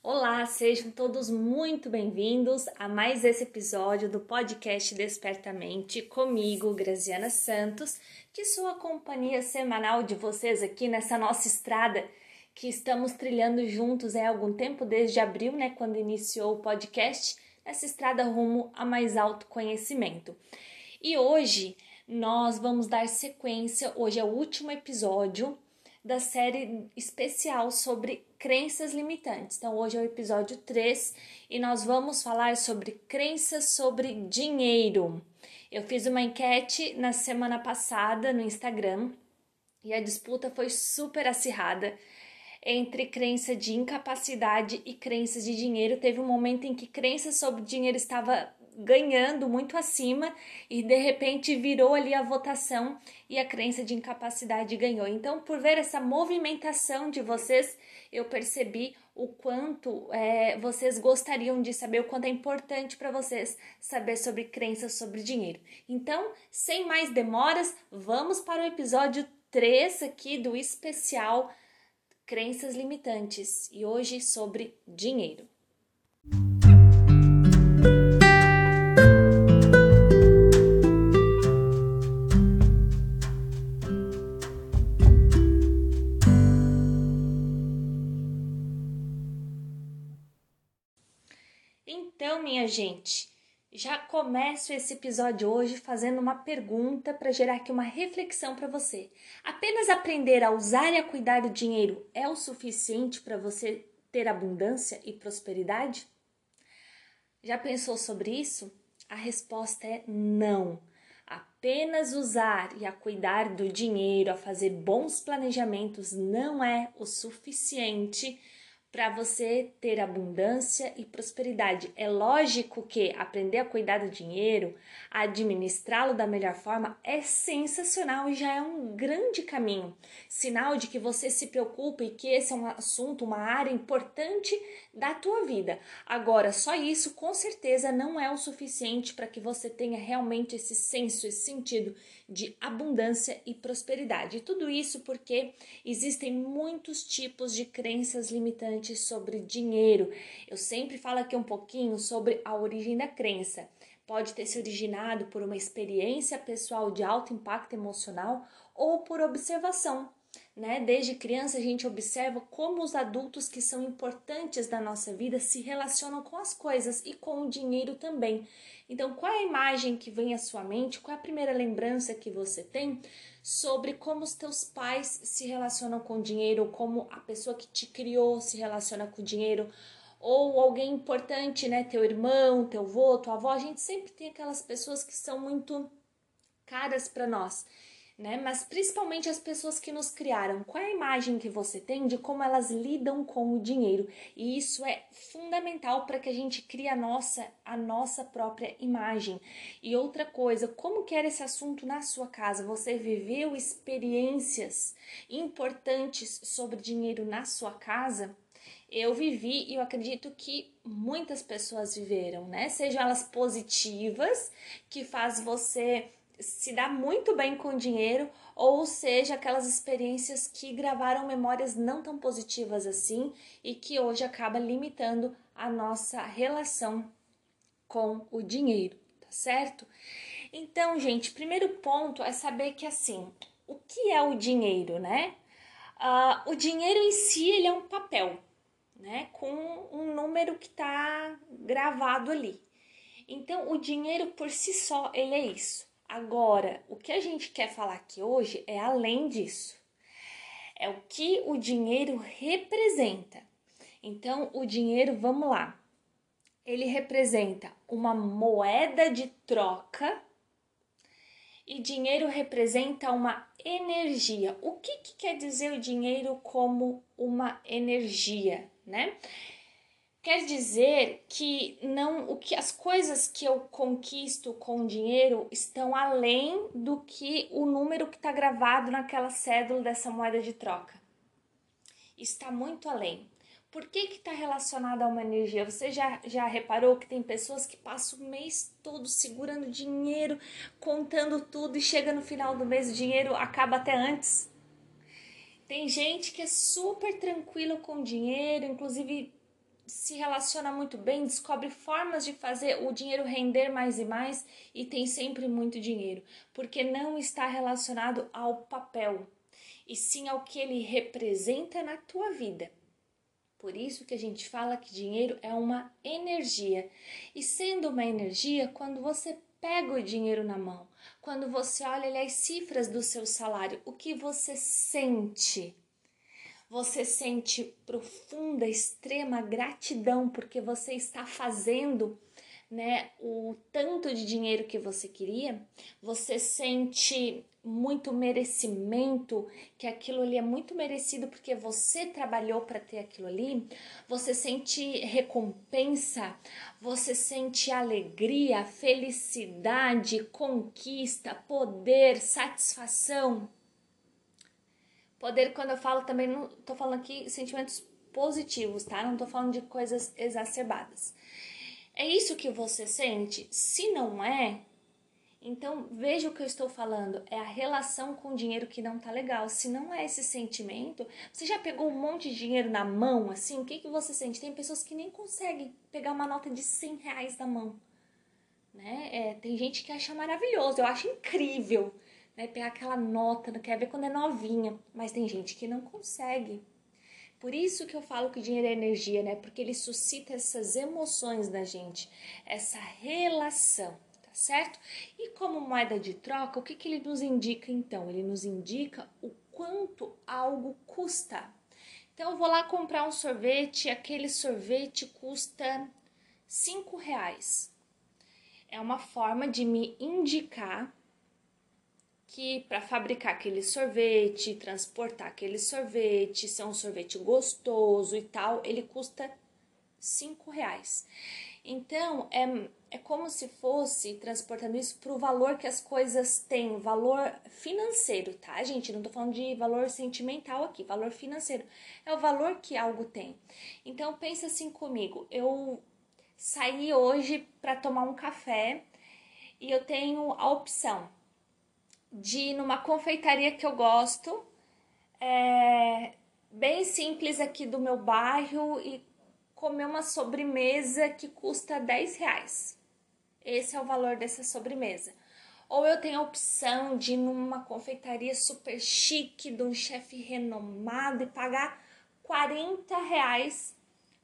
Olá, sejam todos muito bem-vindos a mais esse episódio do podcast Despertamente comigo, Graziana Santos, que sou a companhia semanal de vocês aqui nessa nossa estrada que estamos trilhando juntos há algum tempo, desde abril, né, quando iniciou o podcast, essa estrada rumo a mais alto conhecimento. E hoje nós vamos dar sequência, hoje é o último episódio da série especial sobre crenças limitantes. Então, hoje é o episódio 3 e nós vamos falar sobre crenças sobre dinheiro. Eu fiz uma enquete na semana passada no Instagram e a disputa foi super acirrada entre crença de incapacidade e crenças de dinheiro. Teve um momento em que crença sobre dinheiro estava ganhando muito acima e de repente virou ali a votação e a crença de incapacidade ganhou. Então, por ver essa movimentação de vocês, eu percebi o quanto é, vocês gostariam de saber, o quanto é importante para vocês saber sobre crenças sobre dinheiro. Então, sem mais demoras, vamos para o episódio 3 aqui do especial Crenças Limitantes e hoje sobre dinheiro. Gente, já começo esse episódio hoje fazendo uma pergunta para gerar aqui uma reflexão para você. Apenas aprender a usar e a cuidar do dinheiro é o suficiente para você ter abundância e prosperidade? Já pensou sobre isso? A resposta é não. Apenas usar e a cuidar do dinheiro, a fazer bons planejamentos não é o suficiente para você ter abundância e prosperidade. É lógico que aprender a cuidar do dinheiro, a administrá-lo da melhor forma é sensacional e já é um grande caminho. Sinal de que você se preocupa e que esse é um assunto, uma área importante da tua vida. Agora, só isso com certeza não é o suficiente para que você tenha realmente esse senso, esse sentido de abundância e prosperidade. Tudo isso porque existem muitos tipos de crenças limitantes sobre dinheiro. Eu sempre falo aqui um pouquinho sobre a origem da crença. Pode ter se originado por uma experiência pessoal de alto impacto emocional ou por observação né? Desde criança a gente observa como os adultos que são importantes da nossa vida se relacionam com as coisas e com o dinheiro também. Então, qual é a imagem que vem à sua mente? Qual é a primeira lembrança que você tem sobre como os teus pais se relacionam com o dinheiro, como a pessoa que te criou se relaciona com o dinheiro? Ou alguém importante, né? Teu irmão, teu avô, tua avó. A gente sempre tem aquelas pessoas que são muito caras para nós né? Mas principalmente as pessoas que nos criaram. Qual é a imagem que você tem de como elas lidam com o dinheiro? E isso é fundamental para que a gente crie a nossa, a nossa própria imagem. E outra coisa, como que era esse assunto na sua casa? Você viveu experiências importantes sobre dinheiro na sua casa? eu vivi e eu acredito que muitas pessoas viveram, né? Sejam elas positivas, que faz você se dá muito bem com dinheiro, ou seja, aquelas experiências que gravaram memórias não tão positivas assim e que hoje acaba limitando a nossa relação com o dinheiro, tá certo? Então, gente, primeiro ponto é saber que assim, o que é o dinheiro, né? Uh, o dinheiro em si ele é um papel, né? Com um número que está gravado ali. Então, o dinheiro por si só ele é isso Agora, o que a gente quer falar aqui hoje é além disso. É o que o dinheiro representa. Então, o dinheiro, vamos lá. Ele representa uma moeda de troca e dinheiro representa uma energia. O que, que quer dizer o dinheiro como uma energia, né? Quer dizer que não o que as coisas que eu conquisto com dinheiro estão além do que o número que está gravado naquela cédula dessa moeda de troca. Está muito além. Por que está relacionado a uma energia? Você já, já reparou que tem pessoas que passam o mês todo segurando dinheiro, contando tudo e chega no final do mês o dinheiro acaba até antes? Tem gente que é super tranquilo com dinheiro, inclusive se relaciona muito bem, descobre formas de fazer o dinheiro render mais e mais e tem sempre muito dinheiro, porque não está relacionado ao papel, e sim ao que ele representa na tua vida. Por isso que a gente fala que dinheiro é uma energia. E sendo uma energia, quando você pega o dinheiro na mão, quando você olha as cifras do seu salário, o que você sente? Você sente profunda, extrema gratidão porque você está fazendo né, o tanto de dinheiro que você queria, você sente muito merecimento, que aquilo ali é muito merecido porque você trabalhou para ter aquilo ali, você sente recompensa, você sente alegria, felicidade, conquista, poder, satisfação. Poder, quando eu falo também, não tô falando aqui sentimentos positivos, tá? Não tô falando de coisas exacerbadas. É isso que você sente? Se não é, então veja o que eu estou falando. É a relação com o dinheiro que não tá legal. Se não é esse sentimento, você já pegou um monte de dinheiro na mão, assim? O que, que você sente? Tem pessoas que nem conseguem pegar uma nota de 100 reais na mão. Né? É, tem gente que acha maravilhoso, eu acho incrível né? Pegar aquela nota, não quer ver quando é novinha, mas tem gente que não consegue. Por isso que eu falo que dinheiro é energia, né? Porque ele suscita essas emoções da gente, essa relação, tá certo? E como moeda de troca, o que, que ele nos indica então? Ele nos indica o quanto algo custa. Então eu vou lá comprar um sorvete, aquele sorvete custa cinco reais. É uma forma de me indicar que para fabricar aquele sorvete, transportar aquele sorvete, ser um sorvete gostoso e tal, ele custa cinco reais. Então é, é como se fosse transportando isso para o valor que as coisas têm, valor financeiro, tá, gente? Não tô falando de valor sentimental aqui, valor financeiro. É o valor que algo tem. Então pensa assim comigo, eu saí hoje para tomar um café e eu tenho a opção de ir numa confeitaria que eu gosto, é, bem simples aqui do meu bairro e comer uma sobremesa que custa 10 reais. Esse é o valor dessa sobremesa. Ou eu tenho a opção de ir numa confeitaria super chique, de um chefe renomado e pagar 40 reais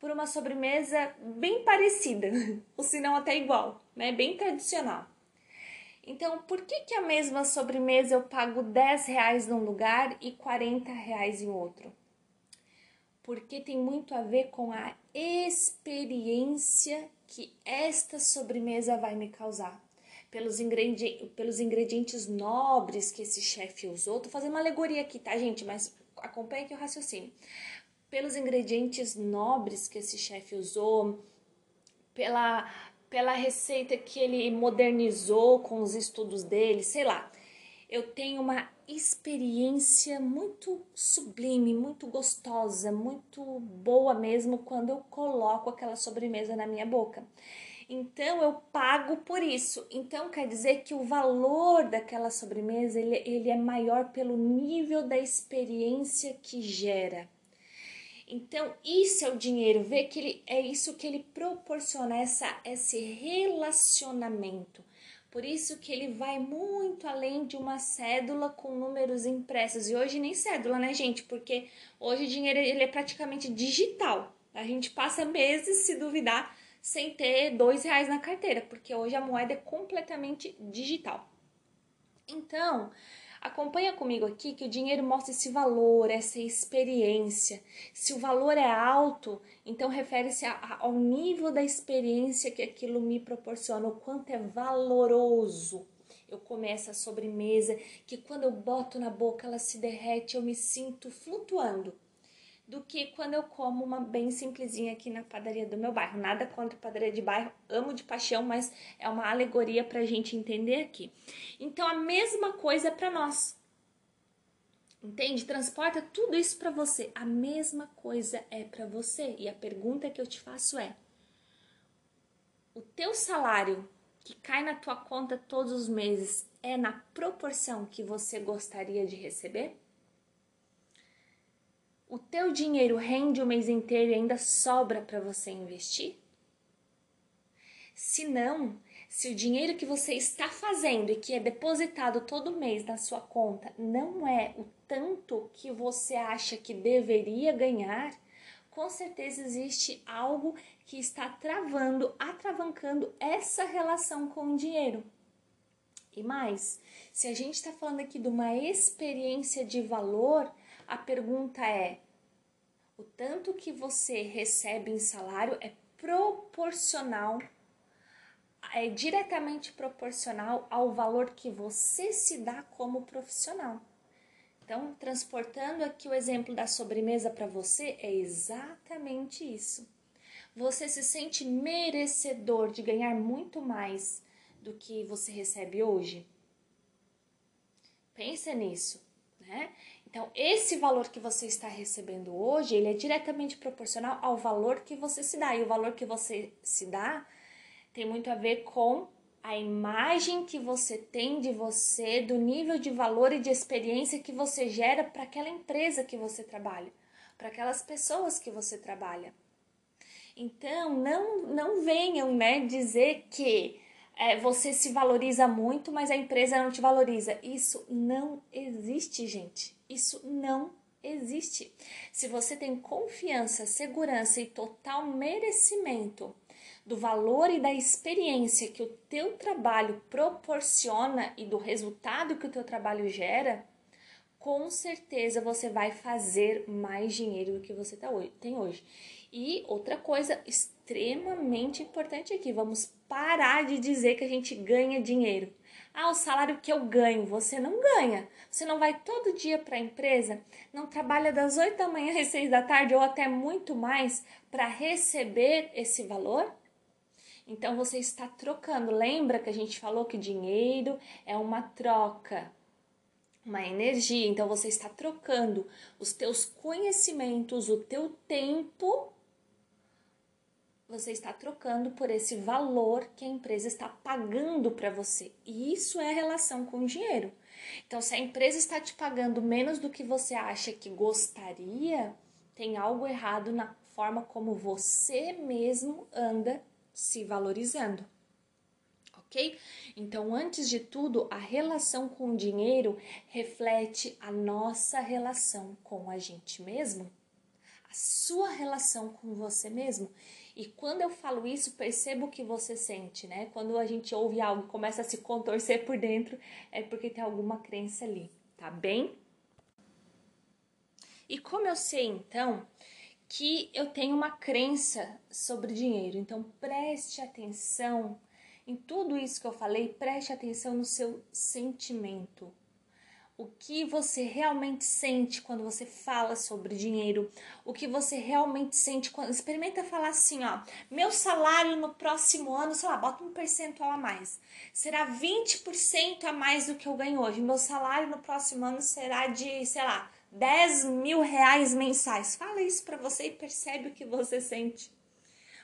por uma sobremesa bem parecida, ou se não até igual, né? Bem tradicional. Então, por que, que a mesma sobremesa eu pago 10 reais num lugar e 40 reais em outro? Porque tem muito a ver com a experiência que esta sobremesa vai me causar. Pelos, ingredientes, pelos ingredientes nobres que esse chefe usou. Tô fazendo uma alegoria aqui, tá, gente? Mas acompanhe aqui o raciocínio. Pelos ingredientes nobres que esse chefe usou, pela pela receita que ele modernizou com os estudos dele, sei lá. Eu tenho uma experiência muito sublime, muito gostosa, muito boa mesmo quando eu coloco aquela sobremesa na minha boca. Então eu pago por isso. Então quer dizer que o valor daquela sobremesa ele, ele é maior pelo nível da experiência que gera. Então, isso é o dinheiro, ver que ele é isso que ele proporciona essa esse relacionamento. Por isso que ele vai muito além de uma cédula com números impressos. E hoje nem cédula, né, gente? Porque hoje o dinheiro ele é praticamente digital. A gente passa meses, se duvidar, sem ter dois reais na carteira, porque hoje a moeda é completamente digital. Então, Acompanha comigo aqui que o dinheiro mostra esse valor, essa experiência. Se o valor é alto, então refere-se ao nível da experiência que aquilo me proporciona, o quanto é valoroso. Eu começo a sobremesa que quando eu boto na boca ela se derrete, eu me sinto flutuando do que quando eu como uma bem simplesinha aqui na padaria do meu bairro. Nada contra padaria de bairro, amo de paixão, mas é uma alegoria para a gente entender aqui. Então a mesma coisa é para nós. Entende? Transporta tudo isso para você. A mesma coisa é para você. E a pergunta que eu te faço é: o teu salário que cai na tua conta todos os meses é na proporção que você gostaria de receber? O teu dinheiro rende o mês inteiro e ainda sobra para você investir? Se não, se o dinheiro que você está fazendo e que é depositado todo mês na sua conta não é o tanto que você acha que deveria ganhar, com certeza existe algo que está travando, atravancando essa relação com o dinheiro. E mais, se a gente está falando aqui de uma experiência de valor, a pergunta é: o tanto que você recebe em salário é proporcional, é diretamente proporcional ao valor que você se dá como profissional. Então, transportando aqui o exemplo da sobremesa para você, é exatamente isso. Você se sente merecedor de ganhar muito mais do que você recebe hoje? Pensa nisso, né? Então, esse valor que você está recebendo hoje, ele é diretamente proporcional ao valor que você se dá. E o valor que você se dá tem muito a ver com a imagem que você tem de você, do nível de valor e de experiência que você gera para aquela empresa que você trabalha, para aquelas pessoas que você trabalha. Então, não, não venham né, dizer que é, você se valoriza muito, mas a empresa não te valoriza. Isso não existe, gente. Isso não existe. Se você tem confiança, segurança e total merecimento do valor e da experiência que o teu trabalho proporciona e do resultado que o teu trabalho gera, com certeza você vai fazer mais dinheiro do que você tá hoje, tem hoje. E outra coisa extremamente importante aqui, vamos parar de dizer que a gente ganha dinheiro. Ah, o salário que eu ganho, você não ganha. Você não vai todo dia para a empresa, não trabalha das 8 da manhã às 6 da tarde ou até muito mais para receber esse valor? Então você está trocando. Lembra que a gente falou que dinheiro é uma troca, uma energia. Então você está trocando os teus conhecimentos, o teu tempo. Você está trocando por esse valor que a empresa está pagando para você. E isso é relação com o dinheiro. Então, se a empresa está te pagando menos do que você acha que gostaria, tem algo errado na forma como você mesmo anda se valorizando. Ok? Então, antes de tudo, a relação com o dinheiro reflete a nossa relação com a gente mesmo, a sua relação com você mesmo. E quando eu falo isso, percebo o que você sente, né? Quando a gente ouve algo e começa a se contorcer por dentro, é porque tem alguma crença ali, tá bem? E como eu sei então que eu tenho uma crença sobre dinheiro. Então preste atenção em tudo isso que eu falei, preste atenção no seu sentimento. O que você realmente sente quando você fala sobre dinheiro? O que você realmente sente quando. Experimenta falar assim, ó. Meu salário no próximo ano, sei lá, bota um percentual a mais. Será 20% a mais do que eu ganho hoje. Meu salário no próximo ano será de, sei lá, 10 mil reais mensais. Fala isso para você e percebe o que você sente.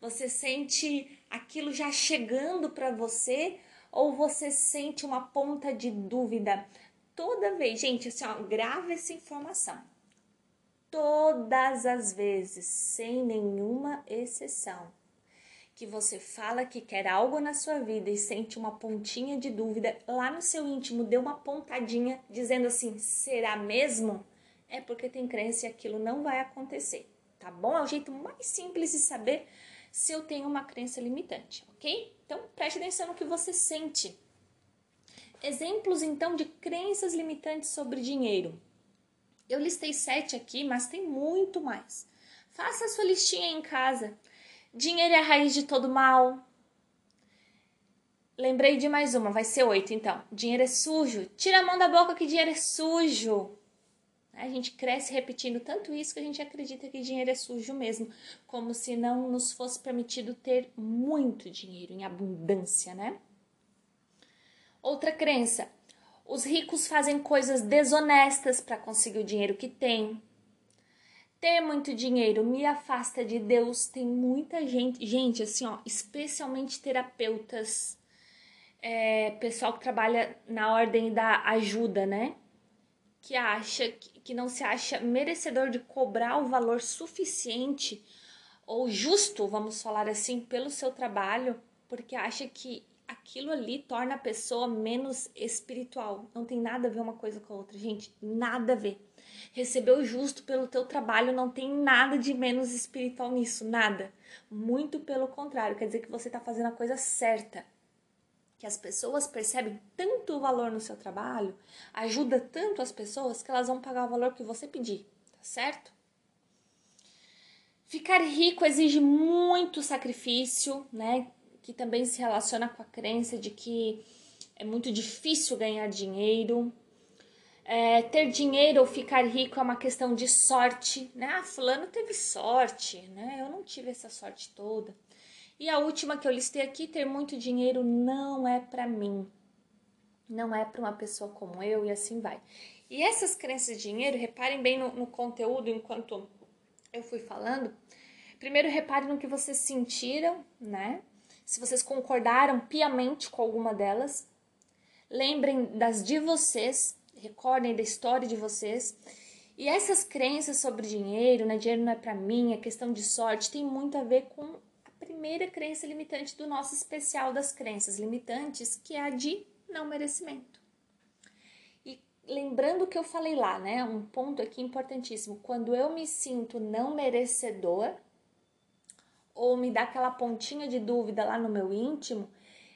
Você sente aquilo já chegando para você ou você sente uma ponta de dúvida? Toda vez, gente, assim, ó, grava essa informação. Todas as vezes, sem nenhuma exceção, que você fala que quer algo na sua vida e sente uma pontinha de dúvida, lá no seu íntimo deu uma pontadinha dizendo assim: será mesmo? é porque tem crença e aquilo não vai acontecer, tá bom? É o jeito mais simples de saber se eu tenho uma crença limitante, ok? Então preste atenção no que você sente. Exemplos então de crenças limitantes sobre dinheiro. Eu listei sete aqui, mas tem muito mais. Faça a sua listinha em casa. Dinheiro é a raiz de todo mal. Lembrei de mais uma, vai ser oito então. Dinheiro é sujo. Tira a mão da boca que dinheiro é sujo. A gente cresce repetindo tanto isso que a gente acredita que dinheiro é sujo mesmo, como se não nos fosse permitido ter muito dinheiro em abundância, né? Outra crença: os ricos fazem coisas desonestas para conseguir o dinheiro que têm. Ter muito dinheiro me afasta de Deus. Tem muita gente, gente, assim, ó, especialmente terapeutas, é, pessoal que trabalha na ordem da ajuda, né? que acha que não se acha merecedor de cobrar o valor suficiente ou justo, vamos falar assim, pelo seu trabalho, porque acha que aquilo ali torna a pessoa menos espiritual. Não tem nada a ver uma coisa com a outra, gente, nada a ver. Receber o justo pelo teu trabalho não tem nada de menos espiritual nisso, nada. Muito pelo contrário, quer dizer que você está fazendo a coisa certa. Que as pessoas percebem tanto o valor no seu trabalho, ajuda tanto as pessoas que elas vão pagar o valor que você pedir, tá certo? Ficar rico exige muito sacrifício, né? Que também se relaciona com a crença de que é muito difícil ganhar dinheiro. É, ter dinheiro ou ficar rico é uma questão de sorte, né? Ah, fulano teve sorte, né? Eu não tive essa sorte toda. E a última que eu listei aqui, ter muito dinheiro não é para mim. Não é para uma pessoa como eu e assim vai. E essas crenças de dinheiro, reparem bem no, no conteúdo enquanto eu fui falando. Primeiro, reparem no que vocês sentiram, né? Se vocês concordaram piamente com alguma delas. Lembrem das de vocês, recordem da história de vocês. E essas crenças sobre dinheiro, né? Dinheiro não é para mim, é questão de sorte, tem muito a ver com a primeira crença limitante do nosso especial das crenças limitantes, que é a de não merecimento. E lembrando que eu falei lá, né? Um ponto aqui importantíssimo. Quando eu me sinto não merecedor, ou me dá aquela pontinha de dúvida lá no meu íntimo,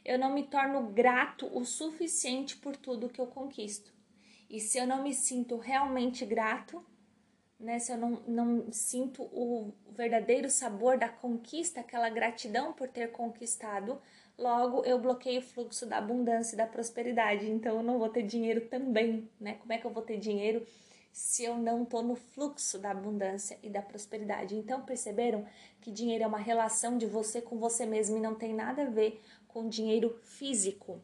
eu não me torno grato o suficiente por tudo que eu conquisto. E se eu não me sinto realmente grato, né, se eu não, não sinto o verdadeiro sabor da conquista, aquela gratidão por ter conquistado, logo eu bloqueio o fluxo da abundância e da prosperidade. Então eu não vou ter dinheiro também, né? Como é que eu vou ter dinheiro se eu não estou no fluxo da abundância e da prosperidade? Então perceberam que dinheiro é uma relação de você com você mesmo e não tem nada a ver com dinheiro físico.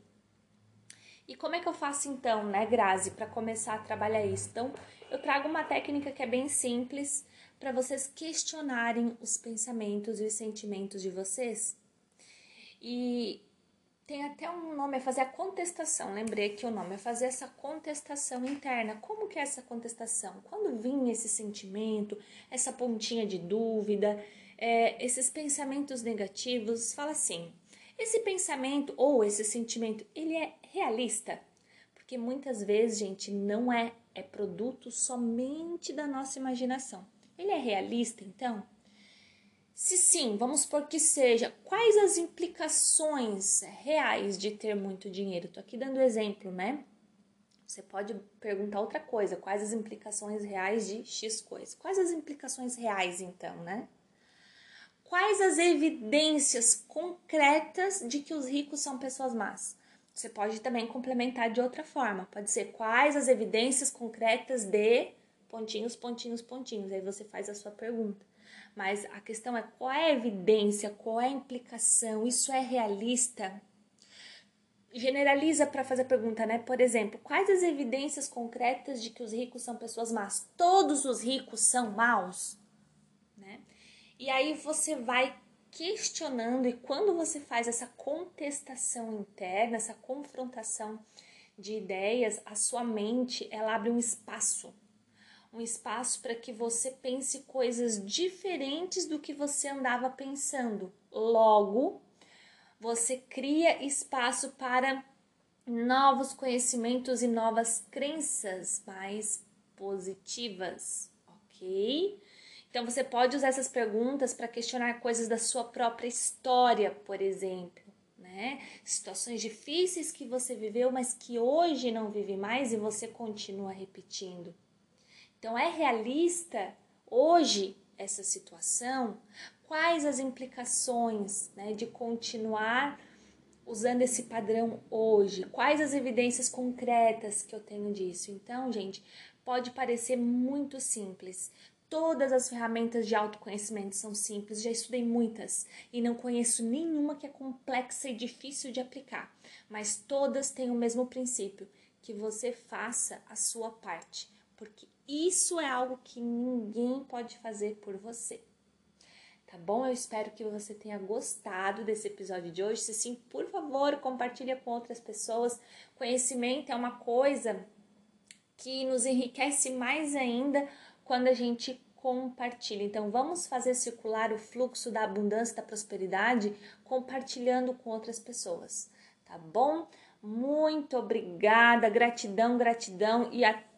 E como é que eu faço então, né, Grazi, para começar a trabalhar isso? Então, eu trago uma técnica que é bem simples para vocês questionarem os pensamentos e os sentimentos de vocês. E tem até um nome, é fazer a contestação. Lembrei que o nome é fazer essa contestação interna. Como que é essa contestação? Quando vinha esse sentimento, essa pontinha de dúvida, é, esses pensamentos negativos, fala assim: esse pensamento ou esse sentimento, ele é realista? Porque muitas vezes, gente, não é, é produto somente da nossa imaginação. Ele é realista, então? Se sim, vamos supor que seja, quais as implicações reais de ter muito dinheiro? Tô aqui dando exemplo, né? Você pode perguntar outra coisa, quais as implicações reais de X coisas? Quais as implicações reais, então, né? Quais as evidências concretas de que os ricos são pessoas más? Você pode também complementar de outra forma. Pode ser quais as evidências concretas de pontinhos, pontinhos, pontinhos. Aí você faz a sua pergunta. Mas a questão é qual é a evidência, qual é a implicação, isso é realista? Generaliza para fazer a pergunta, né? Por exemplo, quais as evidências concretas de que os ricos são pessoas más? Todos os ricos são maus? E aí você vai questionando, e quando você faz essa contestação interna, essa confrontação de ideias, a sua mente ela abre um espaço. Um espaço para que você pense coisas diferentes do que você andava pensando. Logo, você cria espaço para novos conhecimentos e novas crenças mais positivas, ok? Então você pode usar essas perguntas para questionar coisas da sua própria história, por exemplo, né? Situações difíceis que você viveu, mas que hoje não vive mais e você continua repetindo. Então é realista hoje essa situação? Quais as implicações, né, de continuar usando esse padrão hoje? Quais as evidências concretas que eu tenho disso? Então, gente, pode parecer muito simples, Todas as ferramentas de autoconhecimento são simples, já estudei muitas e não conheço nenhuma que é complexa e difícil de aplicar, mas todas têm o mesmo princípio: que você faça a sua parte, porque isso é algo que ninguém pode fazer por você. Tá bom? Eu espero que você tenha gostado desse episódio de hoje. Se sim, por favor, compartilha com outras pessoas. Conhecimento é uma coisa que nos enriquece mais ainda quando a gente compartilha. Então, vamos fazer circular o fluxo da abundância, da prosperidade, compartilhando com outras pessoas, tá bom? Muito obrigada, gratidão, gratidão e